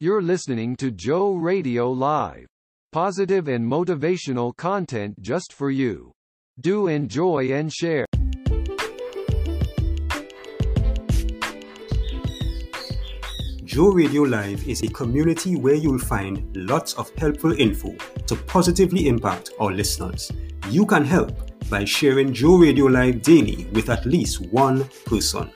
You're listening to Joe Radio Live. Positive and motivational content just for you. Do enjoy and share. Joe Radio Live is a community where you'll find lots of helpful info to positively impact our listeners. You can help by sharing Joe Radio Live daily with at least one person.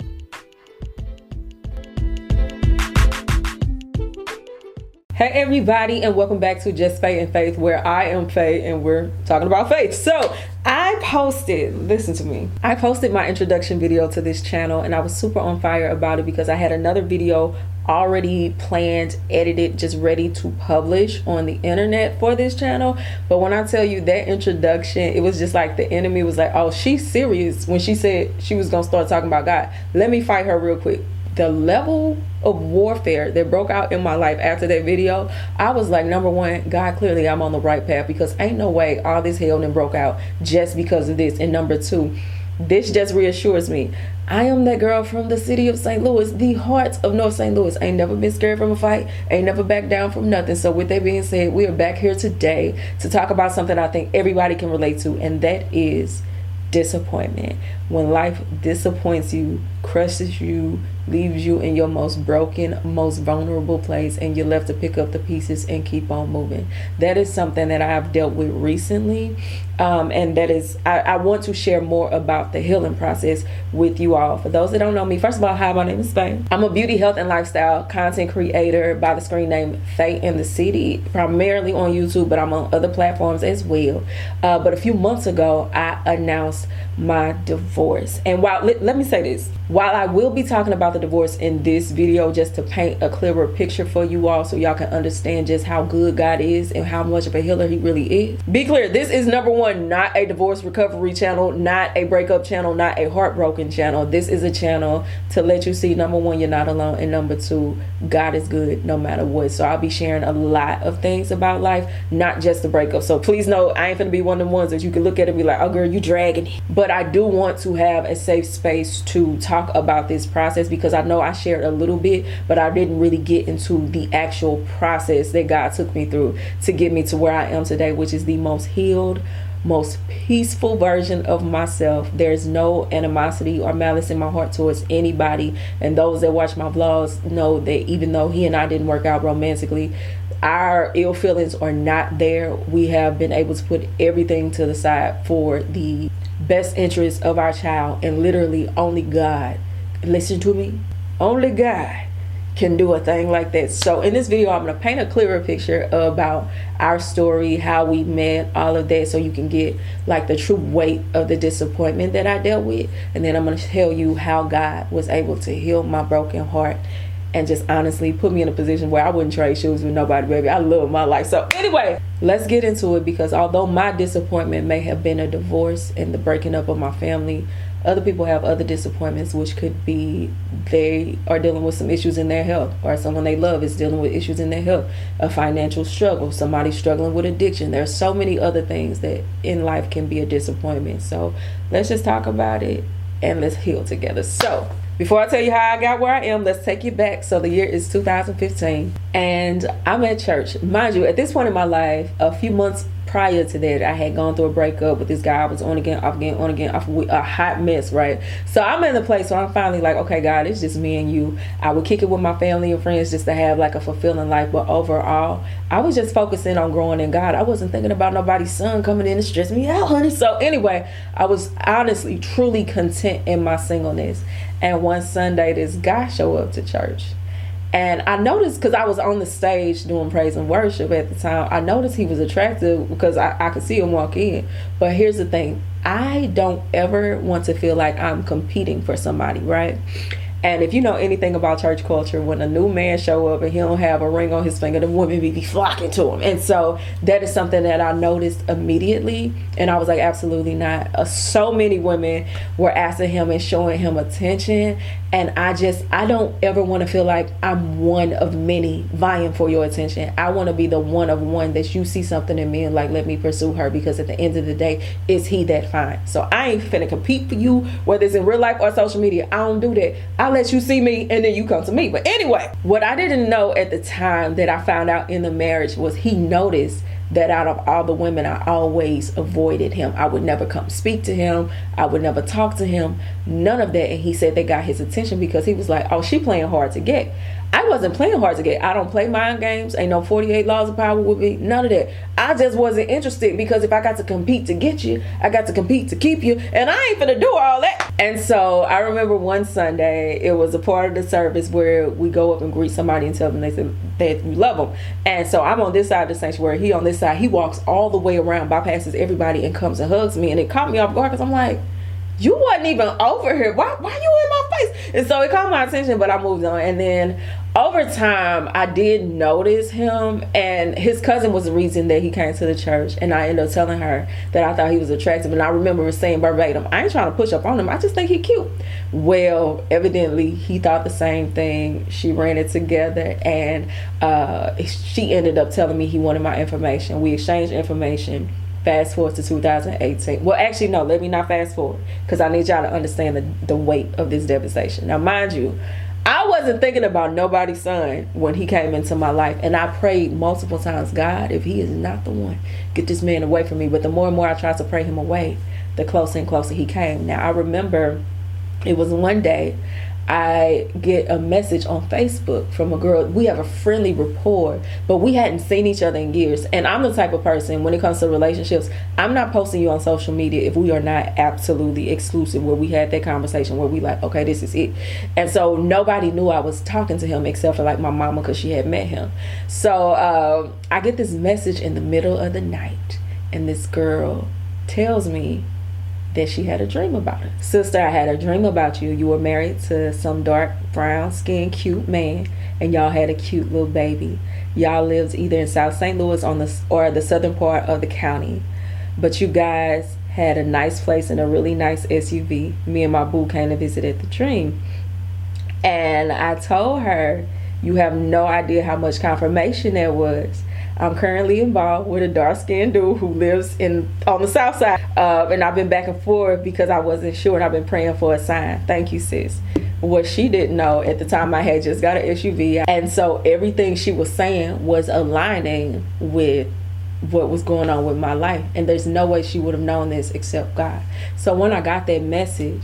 Hey everybody, and welcome back to Just Faye and Faith, where I am Faye and we're talking about faith. So I posted, listen to me, I posted my introduction video to this channel, and I was super on fire about it because I had another video already planned, edited, just ready to publish on the internet for this channel. But when I tell you that introduction, it was just like the enemy was like, oh, she's serious when she said she was gonna start talking about God. Let me fight her real quick the level of warfare that broke out in my life after that video, I was like, number one, God, clearly I'm on the right path because ain't no way all this hell then broke out just because of this. And number two, this just reassures me. I am that girl from the city of St. Louis, the heart of North St. Louis. Ain't never been scared from a fight, ain't never backed down from nothing. So, with that being said, we are back here today to talk about something I think everybody can relate to, and that is disappointment. When life disappoints you, crushes you, leaves you in your most broken, most vulnerable place, and you're left to pick up the pieces and keep on moving. That is something that I've dealt with recently. Um, and that is, I, I, want to share more about the healing process with you all. For those that don't know me, first of all, hi, my name is Faye. I'm a beauty, health, and lifestyle content creator by the screen name Faye in the City, primarily on YouTube, but I'm on other platforms as well. Uh, but a few months ago, I announced my divorce. And while, let, let me say this, while I will be talking about the divorce in this video just to paint a clearer picture for you all so y'all can understand just how good God is and how much of a healer he really is. Be clear, this is number one, not a divorce recovery channel, not a breakup channel, not a heartbroken channel. This is a channel to let you see number one, you're not alone, and number two, God is good no matter what. So I'll be sharing a lot of things about life, not just the breakup. So please know I ain't gonna be one of the ones that you can look at and be like, oh girl, you dragging. But I do want to have a safe space to talk about this process because I know I shared a little bit, but I didn't really get into the actual process that God took me through to get me to where I am today, which is the most healed, most peaceful version of myself. There's no animosity or malice in my heart towards anybody. And those that watch my vlogs know that even though he and I didn't work out romantically, our ill feelings are not there. We have been able to put everything to the side for the best interest of our child. And literally, only God, listen to me, only God can do a thing like that. So in this video, I'm going to paint a clearer picture about our story, how we met, all of that, so you can get like the true weight of the disappointment that I dealt with. And then I'm going to tell you how God was able to heal my broken heart and just honestly put me in a position where I wouldn't trade shoes with nobody, baby. I love my life. So anyway, let's get into it because although my disappointment may have been a divorce and the breaking up of my family, other people have other disappointments, which could be they are dealing with some issues in their health, or someone they love is dealing with issues in their health, a financial struggle, somebody struggling with addiction. There's so many other things that in life can be a disappointment. So let's just talk about it and let's heal together. So before I tell you how I got where I am, let's take you back. So the year is 2015, and I'm at church. Mind you, at this point in my life, a few months prior to that, I had gone through a breakup with this guy. I was on again, off again, on again, off a hot mess, right? So I'm in the place where I'm finally like, okay, God, it's just me and you. I would kick it with my family and friends just to have like a fulfilling life, but overall, I was just focusing on growing in God. I wasn't thinking about nobody's son coming in and stressing me out, honey. So anyway, I was honestly, truly content in my singleness. And one Sunday, this guy showed up to church and I noticed because I was on the stage doing praise and worship at the time, I noticed he was attractive because I, I could see him walk in. But here's the thing I don't ever want to feel like I'm competing for somebody, right? And if you know anything about church culture, when a new man show up and he don't have a ring on his finger, the women be, be flocking to him. And so that is something that I noticed immediately. And I was like, absolutely not. Uh, so many women were asking him and showing him attention. And I just I don't ever want to feel like I'm one of many vying for your attention. I want to be the one of one that you see something in me and like let me pursue her because at the end of the day, it's he that fine. So I ain't finna compete for you whether it's in real life or social media. I don't do that. I let you see me and then you come to me. But anyway, what I didn't know at the time that I found out in the marriage was he noticed that out of all the women, I always avoided him. I would never come speak to him. I would never talk to him. None of that. And he said they got his attention because he was like, oh, she playing hard to get. I wasn't playing hard to get. I don't play mind games. Ain't no 48 laws of power with me. None of that. I just wasn't interested because if I got to compete to get you, I got to compete to keep you. And I ain't gonna do all that. And so I remember one Sunday, it was a part of the service where we go up and greet somebody and tell them they said that you love them. And so I'm on this side of the sanctuary. He on this side. He walks all the way around, bypasses everybody, and comes and hugs me. And it caught me off guard because I'm like, you wasn't even over here. Why why you in my face? And so it caught my attention, but I moved on. And then over time I did notice him and his cousin was the reason that he came to the church and I ended up telling her that I thought he was attractive and I remember saying verbatim, I ain't trying to push up on him. I just think he cute. Well, evidently he thought the same thing. She ran it together and uh, she ended up telling me he wanted my information. We exchanged information fast forward to 2018. Well, actually, no, let me not fast forward because I need y'all to understand the, the weight of this devastation. Now, mind you, I wasn't thinking about nobody's son when he came into my life. And I prayed multiple times, God, if he is not the one, get this man away from me. But the more and more I tried to pray him away, the closer and closer he came. Now, I remember it was one day I get a message on Facebook from a girl. We have a friendly rapport, but we hadn't seen each other in years. And I'm the type of person when it comes to relationships, I'm not posting you on social media if we are not absolutely exclusive, where we had that conversation where we like, okay, this is it. And so nobody knew I was talking to him except for like my mama because she had met him. So uh, I get this message in the middle of the night, and this girl tells me that she had a dream about it. Sister, I had a dream about you. You were married to some dark brown skinned cute man and y'all had a cute little baby. Y'all lived either in South St. Louis on the or the southern part of the county. But you guys had a nice place in a really nice SUV. Me and my boo came to visit at the dream. And I told her, you have no idea how much confirmation there was I'm currently involved with a dark skinned dude who lives in on the south side. Uh, and I've been back and forth because I wasn't sure and I've been praying for a sign. Thank you, sis. What she didn't know at the time I had just got an SUV. And so everything she was saying was aligning with what was going on with my life. And there's no way she would have known this except God. So when I got that message,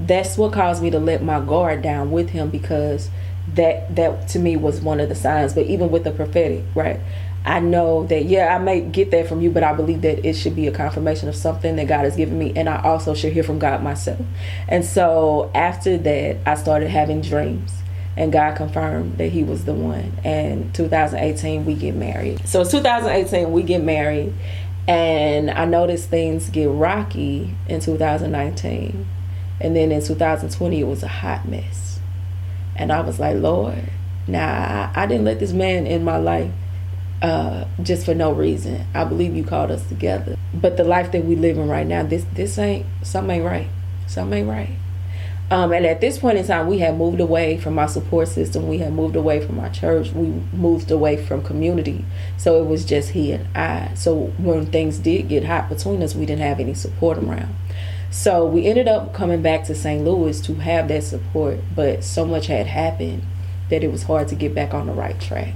that's what caused me to let my guard down with him because that that to me was one of the signs but even with the prophetic right I know that yeah, I may get that from you, but I believe that it should be a confirmation of something that God has given me, and I also should hear from God myself. And so after that, I started having dreams, and God confirmed that He was the one. And 2018, we get married. So it's 2018, we get married, and I noticed things get rocky in 2019, and then in 2020, it was a hot mess, and I was like, Lord, now I, I didn't let this man in my life uh, just for no reason. I believe you called us together. But the life that we live in right now, this this ain't something ain't right. Something ain't right. Um, and at this point in time, we had moved away from our support system. We had moved away from our church. We moved away from community. So it was just he and I. So when things did get hot between us, we didn't have any support around. So we ended up coming back to St. Louis to have that support. But so much had happened that it was hard to get back on the right track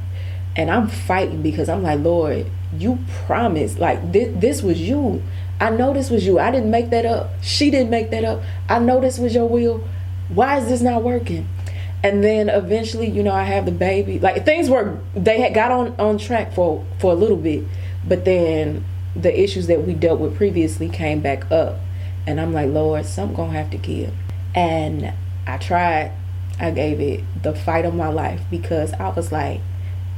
and I'm fighting because I'm like, Lord, you promised, like this, this was you. I know this was you. I didn't make that up. She didn't make that up. I know this was your will. Why is this not working? And then eventually, you know, I have the baby. Like things were, they had got on on track for for a little bit, but then the issues that we dealt with previously came back up, and I'm like, Lord, something gonna have to give. And I tried. I gave it the fight of my life because I was like,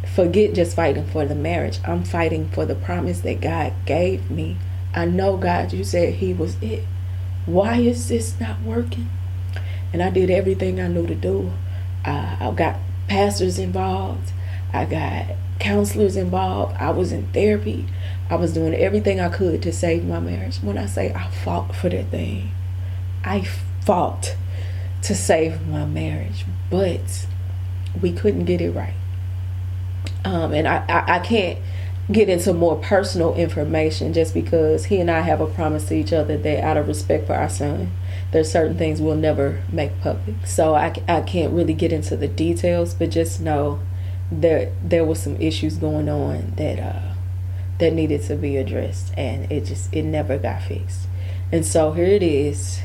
forget just fighting for the marriage. I'm fighting for the promise that God gave me. I know, God, you said He was it. Why is this not working? And I did everything I knew to do. Uh, I got pastors involved, I got counselors involved, I was in therapy. I was doing everything I could to save my marriage. When I say I fought for that thing, I fought to save my marriage, but we couldn't get it right. Um, and I, I, I can't get into more personal information just because he and I have a promise to each other that out of respect for our son, there's certain things we'll never make public. So I, I can't really get into the details, but just know that there was some issues going on that uh, that needed to be addressed, and it just it never got fixed. And so here it is.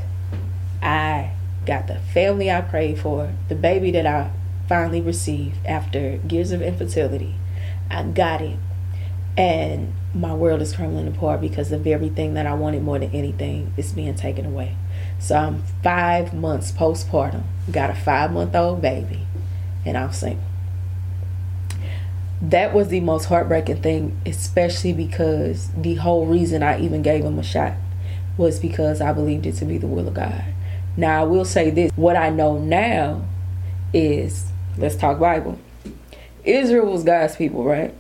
I got the family I prayed for, the baby that I finally received after years of infertility. I got it and my world is crumbling apart because the very thing that I wanted more than anything is being taken away. So I'm five months postpartum, got a five month old baby, and I'm single. That was the most heartbreaking thing, especially because the whole reason I even gave him a shot was because I believed it to be the will of God. Now, I will say this what I know now is let's talk Bible. Israel was God's people, right?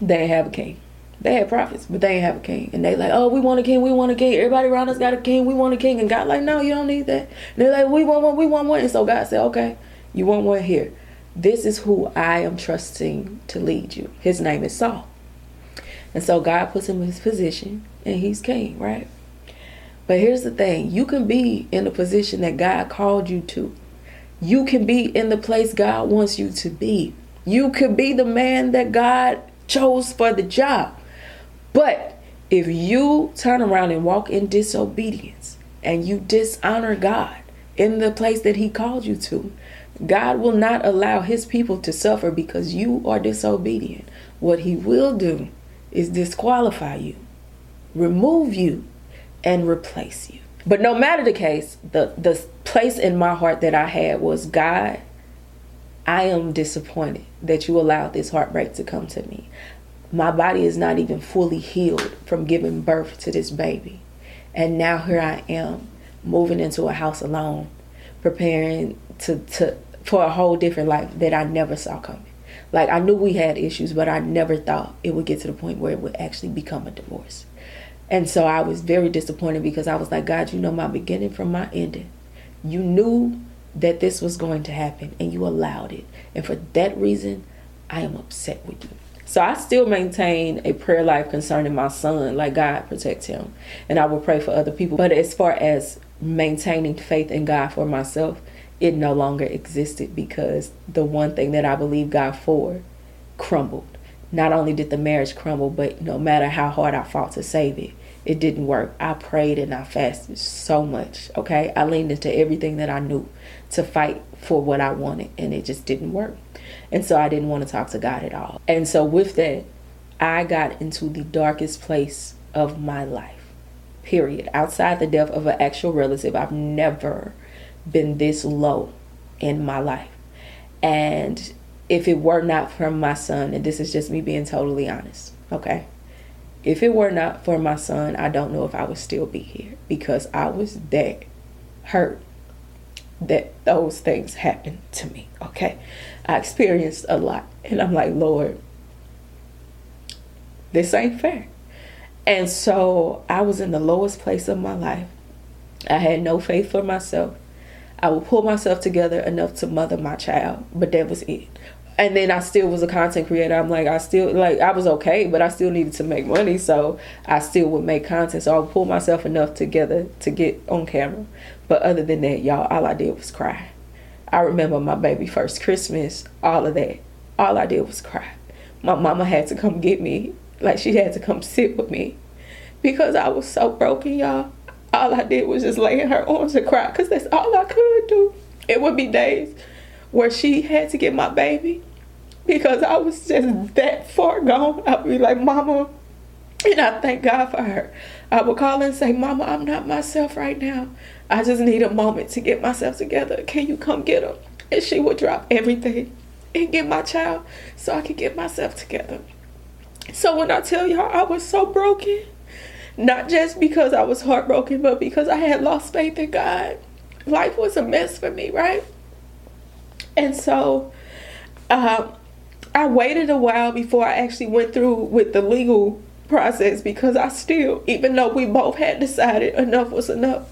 they didn't have a king. They had prophets, but they didn't have a king. And they like, oh, we want a king, we want a king. Everybody around us got a king, we want a king. And God like, no, you don't need that. And they're like, we want one, we want one. And so God said, okay, you want one here. This is who I am trusting to lead you. His name is Saul. And so God puts him in his position and he's king, right? But here's the thing you can be in the position that God called you to, you can be in the place God wants you to be. You could be the man that God chose for the job. But if you turn around and walk in disobedience and you dishonor God in the place that He called you to, God will not allow His people to suffer because you are disobedient. What He will do is disqualify you, remove you, and replace you. But no matter the case, the, the place in my heart that I had was God, I am disappointed that you allowed this heartbreak to come to me. My body is not even fully healed from giving birth to this baby. And now here I am moving into a house alone, preparing to, to for a whole different life that I never saw coming. Like I knew we had issues, but I never thought it would get to the point where it would actually become a divorce. And so I was very disappointed because I was like, God, you know my beginning from my ending. You knew that this was going to happen and you allowed it. And for that reason, I am upset with you. So I still maintain a prayer life concerning my son, like God protect him. And I will pray for other people. But as far as maintaining faith in God for myself, it no longer existed because the one thing that I believe God for crumbled. Not only did the marriage crumble, but no matter how hard I fought to save it, it didn't work. I prayed and I fasted so much. Okay. I leaned into everything that I knew to fight for what I wanted, and it just didn't work. And so I didn't want to talk to God at all. And so with that, I got into the darkest place of my life, period. Outside the death of an actual relative, I've never been this low in my life. And if it were not for my son, and this is just me being totally honest, okay? If it were not for my son, I don't know if I would still be here because I was that hurt that those things happened to me. Okay. I experienced a lot. And I'm like, Lord, this ain't fair. And so I was in the lowest place of my life. I had no faith for myself. I would pull myself together enough to mother my child, but that was it and then I still was a content creator. I'm like, I still like I was okay, but I still needed to make money, so I still would make content. So I would pull myself enough together to get on camera. But other than that, y'all, all I did was cry. I remember my baby first Christmas, all of that. All I did was cry. My mama had to come get me, like she had to come sit with me, because I was so broken, y'all. All I did was just lay in her arms and cry, cause that's all I could do. It would be days where she had to get my baby because I was just mm-hmm. that far gone. I'd be like, Mama, and I thank God for her. I would call and say, Mama, I'm not myself right now. I just need a moment to get myself together. Can you come get her? And she would drop everything and get my child so I could get myself together. So when I tell y'all I was so broken, not just because I was heartbroken, but because I had lost faith in God. Life was a mess for me, right? And so uh, I waited a while before I actually went through with the legal process because I still, even though we both had decided enough was enough,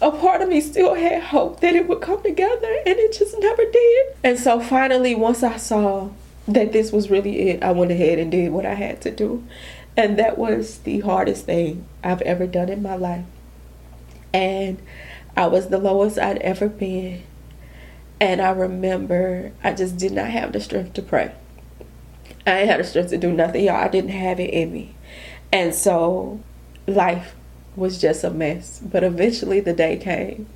a part of me still had hope that it would come together and it just never did. And so finally, once I saw that this was really it, I went ahead and did what I had to do. And that was the hardest thing I've ever done in my life. And I was the lowest I'd ever been. And I remember I just did not have the strength to pray. I ain't had the strength to do nothing, y'all. I didn't have it in me. And so life was just a mess. But eventually the day came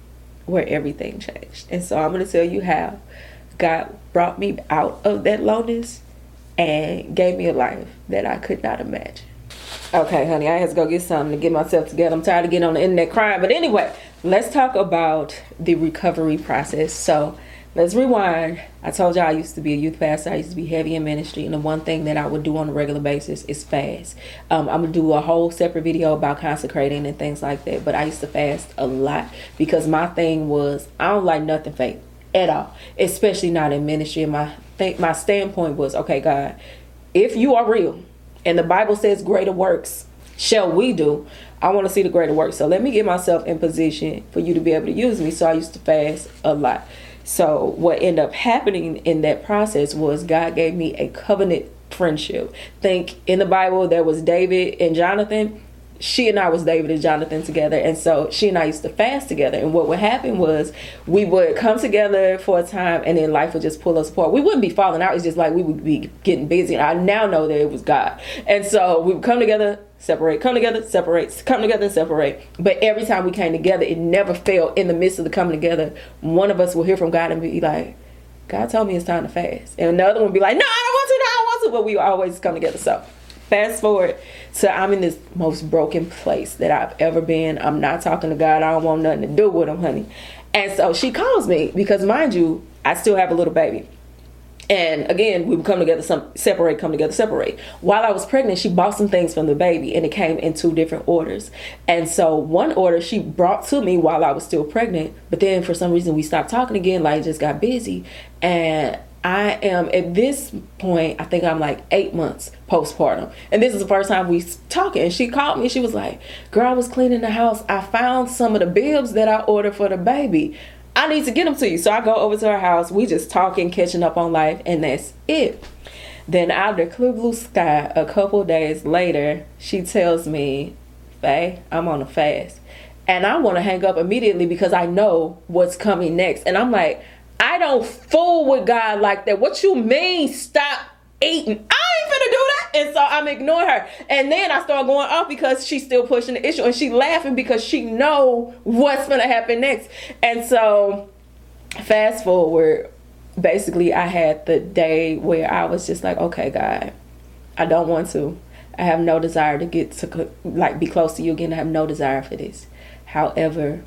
where everything changed. And so I'm going to tell you how God brought me out of that lowness and gave me a life that I could not imagine. Okay, honey, I had to go get something to get myself together. I'm tired of getting on the internet crying. But anyway, let's talk about the recovery process. So, let's rewind. I told y'all I used to be a youth pastor. I used to be heavy in ministry, and the one thing that I would do on a regular basis is fast. Um, I'm gonna do a whole separate video about consecrating and things like that. But I used to fast a lot because my thing was I don't like nothing fake at all, especially not in ministry. And my th- my standpoint was, okay, God, if you are real, and the Bible says greater works shall we do. I want to see the greater work. So let me get myself in position for you to be able to use me. So I used to fast a lot. So what ended up happening in that process was God gave me a covenant friendship. Think in the Bible there was David and Jonathan she and I was David and Jonathan together, and so she and I used to fast together. And what would happen was we would come together for a time, and then life would just pull us apart. We wouldn't be falling out; it's just like we would be getting busy. And I now know that it was God, and so we would come together, separate, come together, separate, come together, separate. But every time we came together, it never failed. In the midst of the coming together, one of us will hear from God and be like, "God told me it's time to fast," and another one be like, "No, I don't want to. No, I don't want to." But we always come together. So fast forward so I'm in this most broken place that I've ever been. I'm not talking to God. I don't want nothing to do with him, honey. And so she calls me because, mind you, I still have a little baby. And again, we would come together, some separate, come together, separate. While I was pregnant, she bought some things from the baby, and it came in two different orders. And so one order she brought to me while I was still pregnant, but then for some reason we stopped talking again. Like just got busy, and I am at this point, I think I'm like eight months postpartum. And this is the first time we talking. And she called me. She was like, Girl, I was cleaning the house. I found some of the bibs that I ordered for the baby. I need to get them to you. So I go over to her house. We just talking, catching up on life, and that's it. Then out of the clear blue sky, a couple days later, she tells me, Faye, I'm on a fast. And I want to hang up immediately because I know what's coming next. And I'm like, I don't fool with God like that. What you mean stop eating? Ain't finna do that. And so I'm ignoring her. And then I start going off because she's still pushing the issue and she laughing because she know what's gonna happen next. And so fast forward, basically I had the day where I was just like, okay, God, I don't want to. I have no desire to get to like be close to you again. I have no desire for this. However,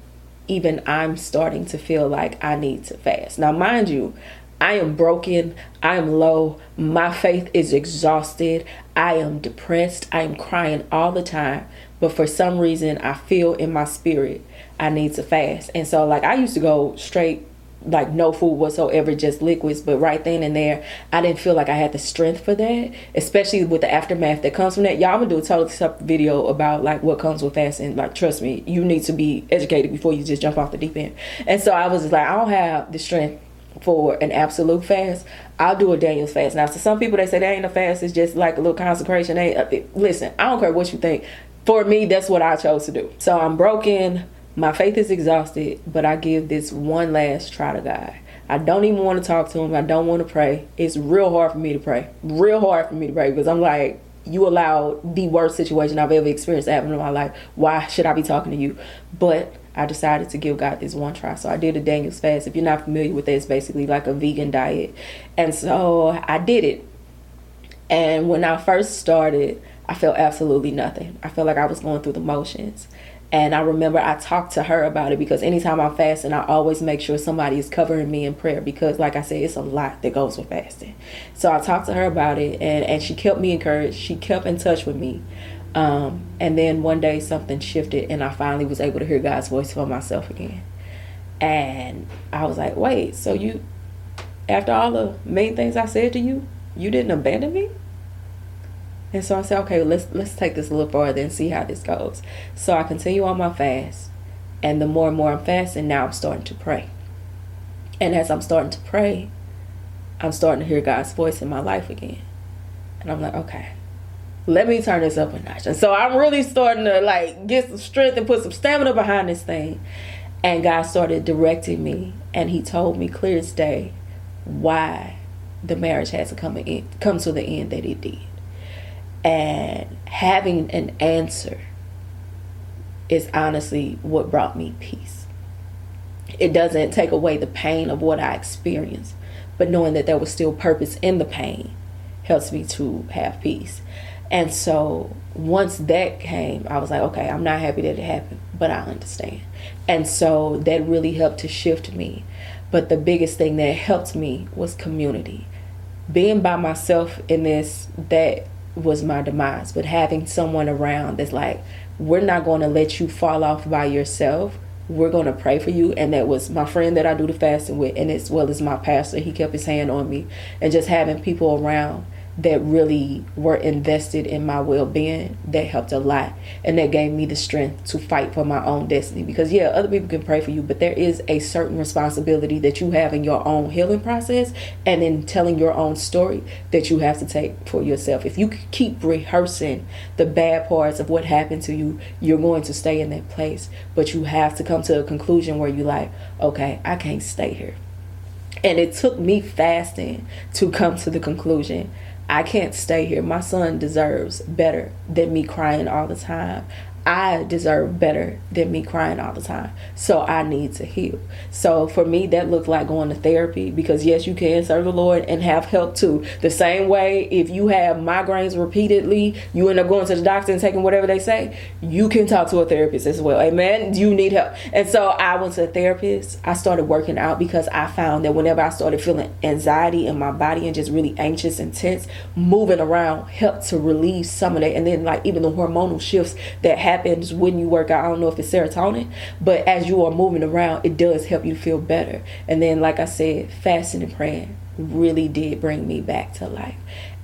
even I'm starting to feel like I need to fast. Now, mind you, I am broken. I am low. My faith is exhausted. I am depressed. I am crying all the time. But for some reason, I feel in my spirit I need to fast. And so, like, I used to go straight like no food whatsoever, just liquids. But right then and there, I didn't feel like I had the strength for that, especially with the aftermath that comes from that. Y'all, I'm gonna do a total separate video about like what comes with fasting. Like, trust me, you need to be educated before you just jump off the deep end. And so I was just like, I don't have the strength for an absolute fast. I'll do a Daniel's fast. Now, to some people, they say that ain't a fast. It's just like a little consecration. Hey, uh, listen, I don't care what you think. For me, that's what I chose to do. So I'm broken my faith is exhausted, but I give this one last try to God. I don't even want to talk to him. I don't want to pray. It's real hard for me to pray. Real hard for me to pray because I'm like, you allowed the worst situation I've ever experienced happen in my life. Why should I be talking to you? But I decided to give God this one try. So I did a Daniel's fast. If you're not familiar with it, it's basically like a vegan diet. And so I did it. And when I first started, I felt absolutely nothing. I felt like I was going through the motions. And I remember I talked to her about it because anytime I'm fasting, I always make sure somebody is covering me in prayer because, like I said, it's a lot that goes with fasting. So I talked to her about it and, and she kept me encouraged. She kept in touch with me. Um, and then one day something shifted and I finally was able to hear God's voice for myself again. And I was like, wait, so you, after all the main things I said to you, you didn't abandon me? And so I said, okay, let's let's take this a little further and see how this goes. So I continue on my fast. And the more and more I'm fasting, now I'm starting to pray. And as I'm starting to pray, I'm starting to hear God's voice in my life again. And I'm like, okay, let me turn this up a notch. And so I'm really starting to like get some strength and put some stamina behind this thing. And God started directing me and he told me clear as day why the marriage has to come in come to the end that it did. And having an answer is honestly what brought me peace. It doesn't take away the pain of what I experienced, but knowing that there was still purpose in the pain helps me to have peace. And so once that came, I was like, okay, I'm not happy that it happened, but I understand. And so that really helped to shift me. But the biggest thing that helped me was community. Being by myself in this, that was my demise. But having someone around that's like, we're not going to let you fall off by yourself. We're going to pray for you. And that was my friend that I do the fasting with, and as well as my pastor. He kept his hand on me. And just having people around that really were invested in my well-being that helped a lot and that gave me the strength to fight for my own destiny. Because yeah other people can pray for you but there is a certain responsibility that you have in your own healing process and in telling your own story that you have to take for yourself. If you keep rehearsing the bad parts of what happened to you you're going to stay in that place. But you have to come to a conclusion where you're like okay I can't stay here. And it took me fasting to come to the conclusion I can't stay here. My son deserves better than me crying all the time. I deserve better than me crying all the time. So I need to heal. So for me, that looked like going to therapy because yes, you can serve the Lord and have help too. The same way, if you have migraines repeatedly, you end up going to the doctor and taking whatever they say, you can talk to a therapist as well. Amen. You need help. And so I went to a therapist. I started working out because I found that whenever I started feeling anxiety in my body and just really anxious and tense, moving around helped to relieve some of that. And then, like, even the hormonal shifts that happens when you work out. I don't know if it's serotonin, but as you are moving around, it does help you feel better. And then, like I said, fasting and praying really did bring me back to life.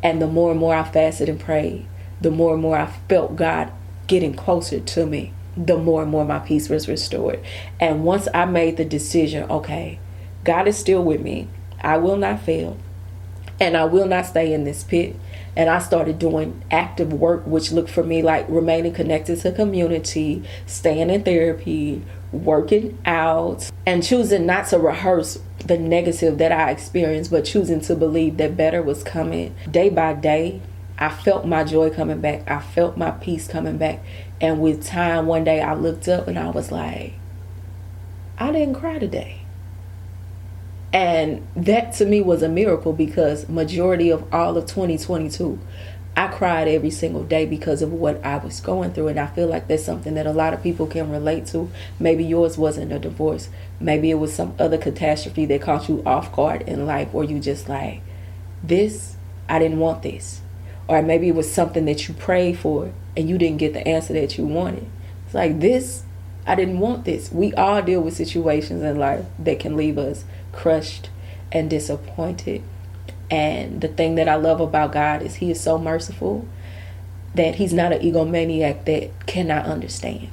And the more and more I fasted and prayed, the more and more I felt God getting closer to me, the more and more my peace was restored. And once I made the decision, okay, God is still with me, I will not fail, and I will not stay in this pit and I started doing active work, which looked for me like remaining connected to community, staying in therapy, working out, and choosing not to rehearse the negative that I experienced, but choosing to believe that better was coming day by day. I felt my joy coming back. I felt my peace coming back. And with time, one day I looked up and I was like, I didn't cry today and that to me was a miracle because majority of all of 2022 I cried every single day because of what I was going through and I feel like that's something that a lot of people can relate to. Maybe yours wasn't a divorce. Maybe it was some other catastrophe that caught you off guard in life or you just like this I didn't want this. Or maybe it was something that you prayed for and you didn't get the answer that you wanted. It's like this I didn't want this. We all deal with situations in life that can leave us crushed and disappointed. And the thing that I love about God is He is so merciful that He's not an egomaniac that cannot understand.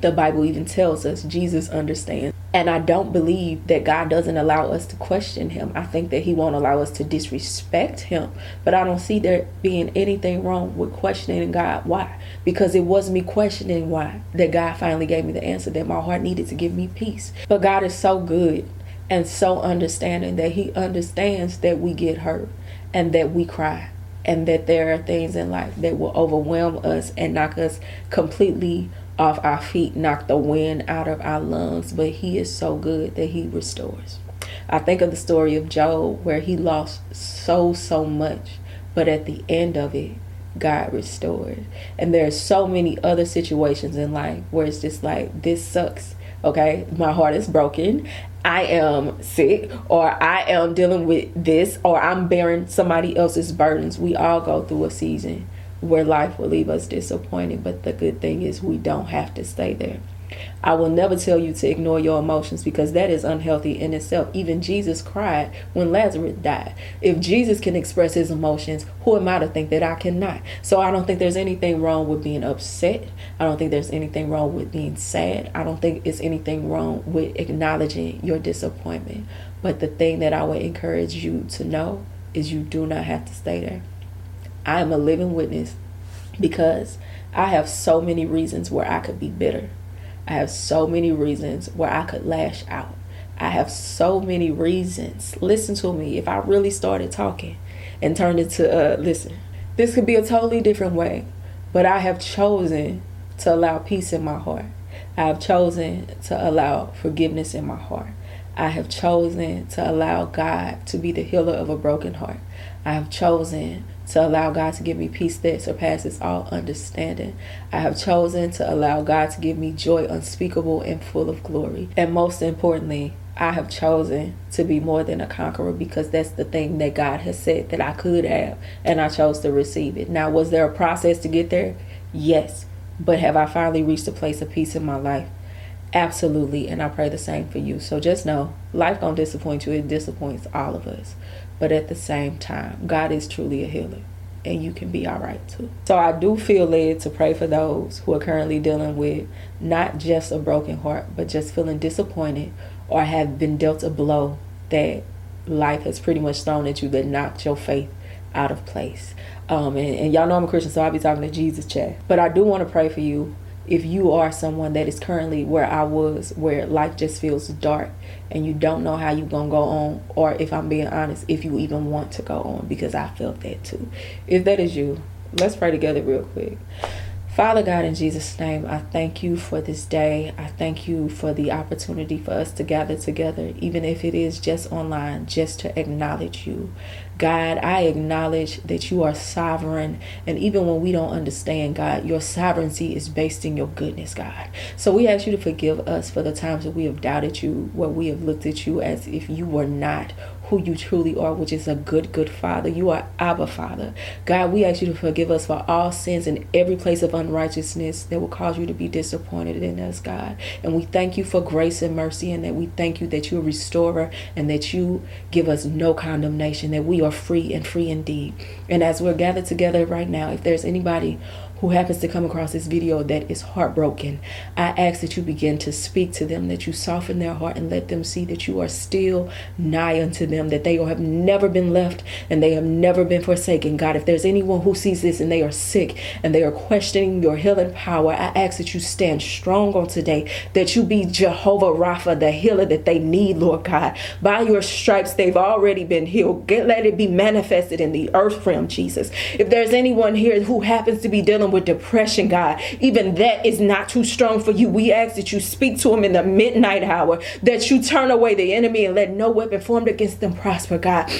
The Bible even tells us Jesus understands. And I don't believe that God doesn't allow us to question Him. I think that He won't allow us to disrespect Him. But I don't see there being anything wrong with questioning God. Why? Because it was me questioning why that God finally gave me the answer that my heart needed to give me peace. But God is so good and so understanding that he understands that we get hurt and that we cry and that there are things in life that will overwhelm us and knock us completely off our feet, knock the wind out of our lungs. But He is so good that He restores. I think of the story of Job where he lost so, so much, but at the end of it, God restored. And there are so many other situations in life where it's just like, this sucks. Okay, my heart is broken I am sick or I am dealing with this or I'm bearing somebody else's burdens. We all go through a season where life will leave us disappointed, but the good thing is we don't have to stay there. I will never tell you to ignore your emotions because that is unhealthy in itself. Even Jesus cried when Lazarus died. If Jesus can express his emotions, who am I to think that I cannot? So I don't think there's anything wrong with being upset. I don't think there's anything wrong with being sad. I don't think it's anything wrong with acknowledging your disappointment. But the thing that I would encourage you to know is you do not have to stay there. I am a living witness because I have so many reasons where I could be bitter. I have so many reasons where I could lash out. I have so many reasons. Listen to me. If I really started talking and turned it to, uh, listen, this could be a totally different way, but I have chosen to allow peace in my heart. I have chosen to allow forgiveness in my heart. I have chosen to allow God to be the healer of a broken heart. I have chosen to allow God to give me peace that surpasses all understanding. I have chosen to allow God to give me joy unspeakable and full of glory. And most importantly, I have chosen to be more than a conqueror because that's the thing that God has said that I could have, and I chose to receive it. Now, was there a process to get there? Yes. But have I finally reached a place of peace in my life? Absolutely, and I pray the same for you. So just know, life gonna disappoint you. It disappoints all of us. But at the same time, God is truly a healer and you can be all right too. So I do feel led to pray for those who are currently dealing with not just a broken heart, but just feeling disappointed or have been dealt a blow that life has pretty much thrown at you that knocked your faith out of place. Um, and, and y'all know I'm a Christian, so I'll be talking to Jesus chat. But I do want to pray for you if you are someone that is currently where I was, where life just feels dark and you don't know how you're going to go on, or if I'm being honest, if you even want to go on, because I felt that too. If that is you, let's pray together real quick. Father God, in Jesus' name, I thank you for this day. I thank you for the opportunity for us to gather together, even if it is just online, just to acknowledge you. God, I acknowledge that you are sovereign. And even when we don't understand, God, your sovereignty is based in your goodness, God. So we ask you to forgive us for the times that we have doubted you, where we have looked at you as if you were not who you truly are, which is a good, good Father. You are Abba Father. God, we ask you to forgive us for all sins and every place of unrighteousness that will cause you to be disappointed in us, God. And we thank you for grace and mercy, and that we thank you that you're a restorer and that you give us no condemnation, that we are free and free indeed. And as we're gathered together right now, if there's anybody who happens to come across this video that is heartbroken, I ask that you begin to speak to them, that you soften their heart and let them see that you are still nigh unto them, that they have never been left and they have never been forsaken. God, if there's anyone who sees this and they are sick and they are questioning your healing power, I ask that you stand strong on today, that you be Jehovah Rapha, the healer that they need, Lord God. By your stripes, they've already been healed. Get, let it be manifested in the earth realm, Jesus. If there's anyone here who happens to be dealing with depression, God, even that is not too strong for you. We ask that you speak to them in the midnight hour, that you turn away the enemy and let no weapon formed against them prosper, God.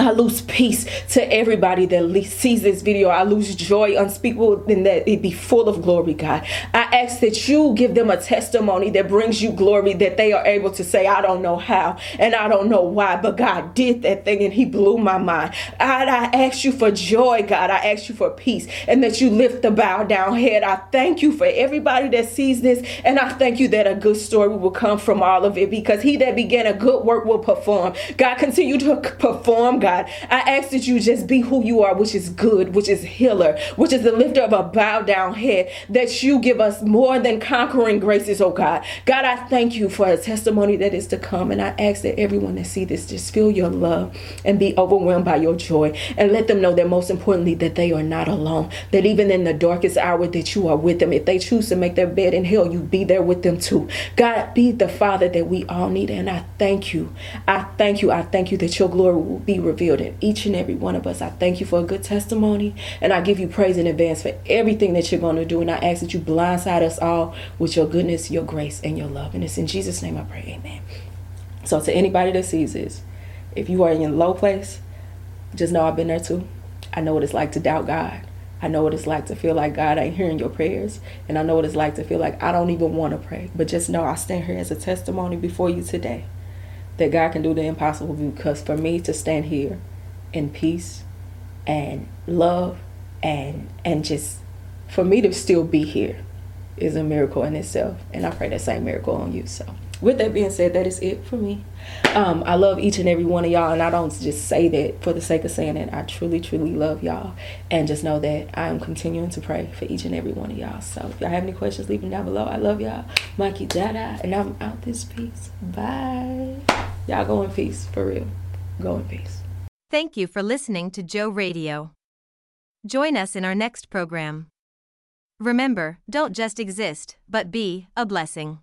I lose peace to everybody that sees this video. I lose joy unspeakable and that it be full of glory, God. I ask that you give them a testimony that brings you glory that they are able to say, I don't know how and I don't know why, but God did that thing and He blew my mind. God, I ask you for joy, God. I ask you for peace and that you lift the bow down head. I thank you for everybody that sees this and I thank you that a good story will come from all of it because He that began a good work will perform. God, continue to perform, God. God. I ask that you just be who you are, which is good, which is healer, which is the lifter of a bowed down head, that you give us more than conquering graces, oh God. God, I thank you for a testimony that is to come. And I ask that everyone that see this just feel your love and be overwhelmed by your joy. And let them know that most importantly, that they are not alone. That even in the darkest hour that you are with them. If they choose to make their bed in hell, you be there with them too. God, be the Father that we all need. And I thank you. I thank you. I thank you that your glory will be revealed revealed in each and every one of us. I thank you for a good testimony and I give you praise in advance for everything that you're going to do. And I ask that you blindside us all with your goodness, your grace, and your love. And it's in Jesus' name I pray. Amen. So, to anybody that sees this, if you are in a low place, just know I've been there too. I know what it's like to doubt God. I know what it's like to feel like God ain't hearing your prayers. And I know what it's like to feel like I don't even want to pray. But just know I stand here as a testimony before you today that God can do the impossible because for me to stand here in peace and love and and just for me to still be here is a miracle in itself. And I pray that same miracle on you. So with that being said, that is it for me. Um, I love each and every one of y'all, and I don't just say that for the sake of saying it. I truly, truly love y'all, and just know that I am continuing to pray for each and every one of y'all. So if y'all have any questions, leave them down below. I love y'all, Mikey Dada, and I'm out this piece. Bye. Y'all go in peace, for real. Go in peace. Thank you for listening to Joe Radio. Join us in our next program. Remember, don't just exist, but be a blessing.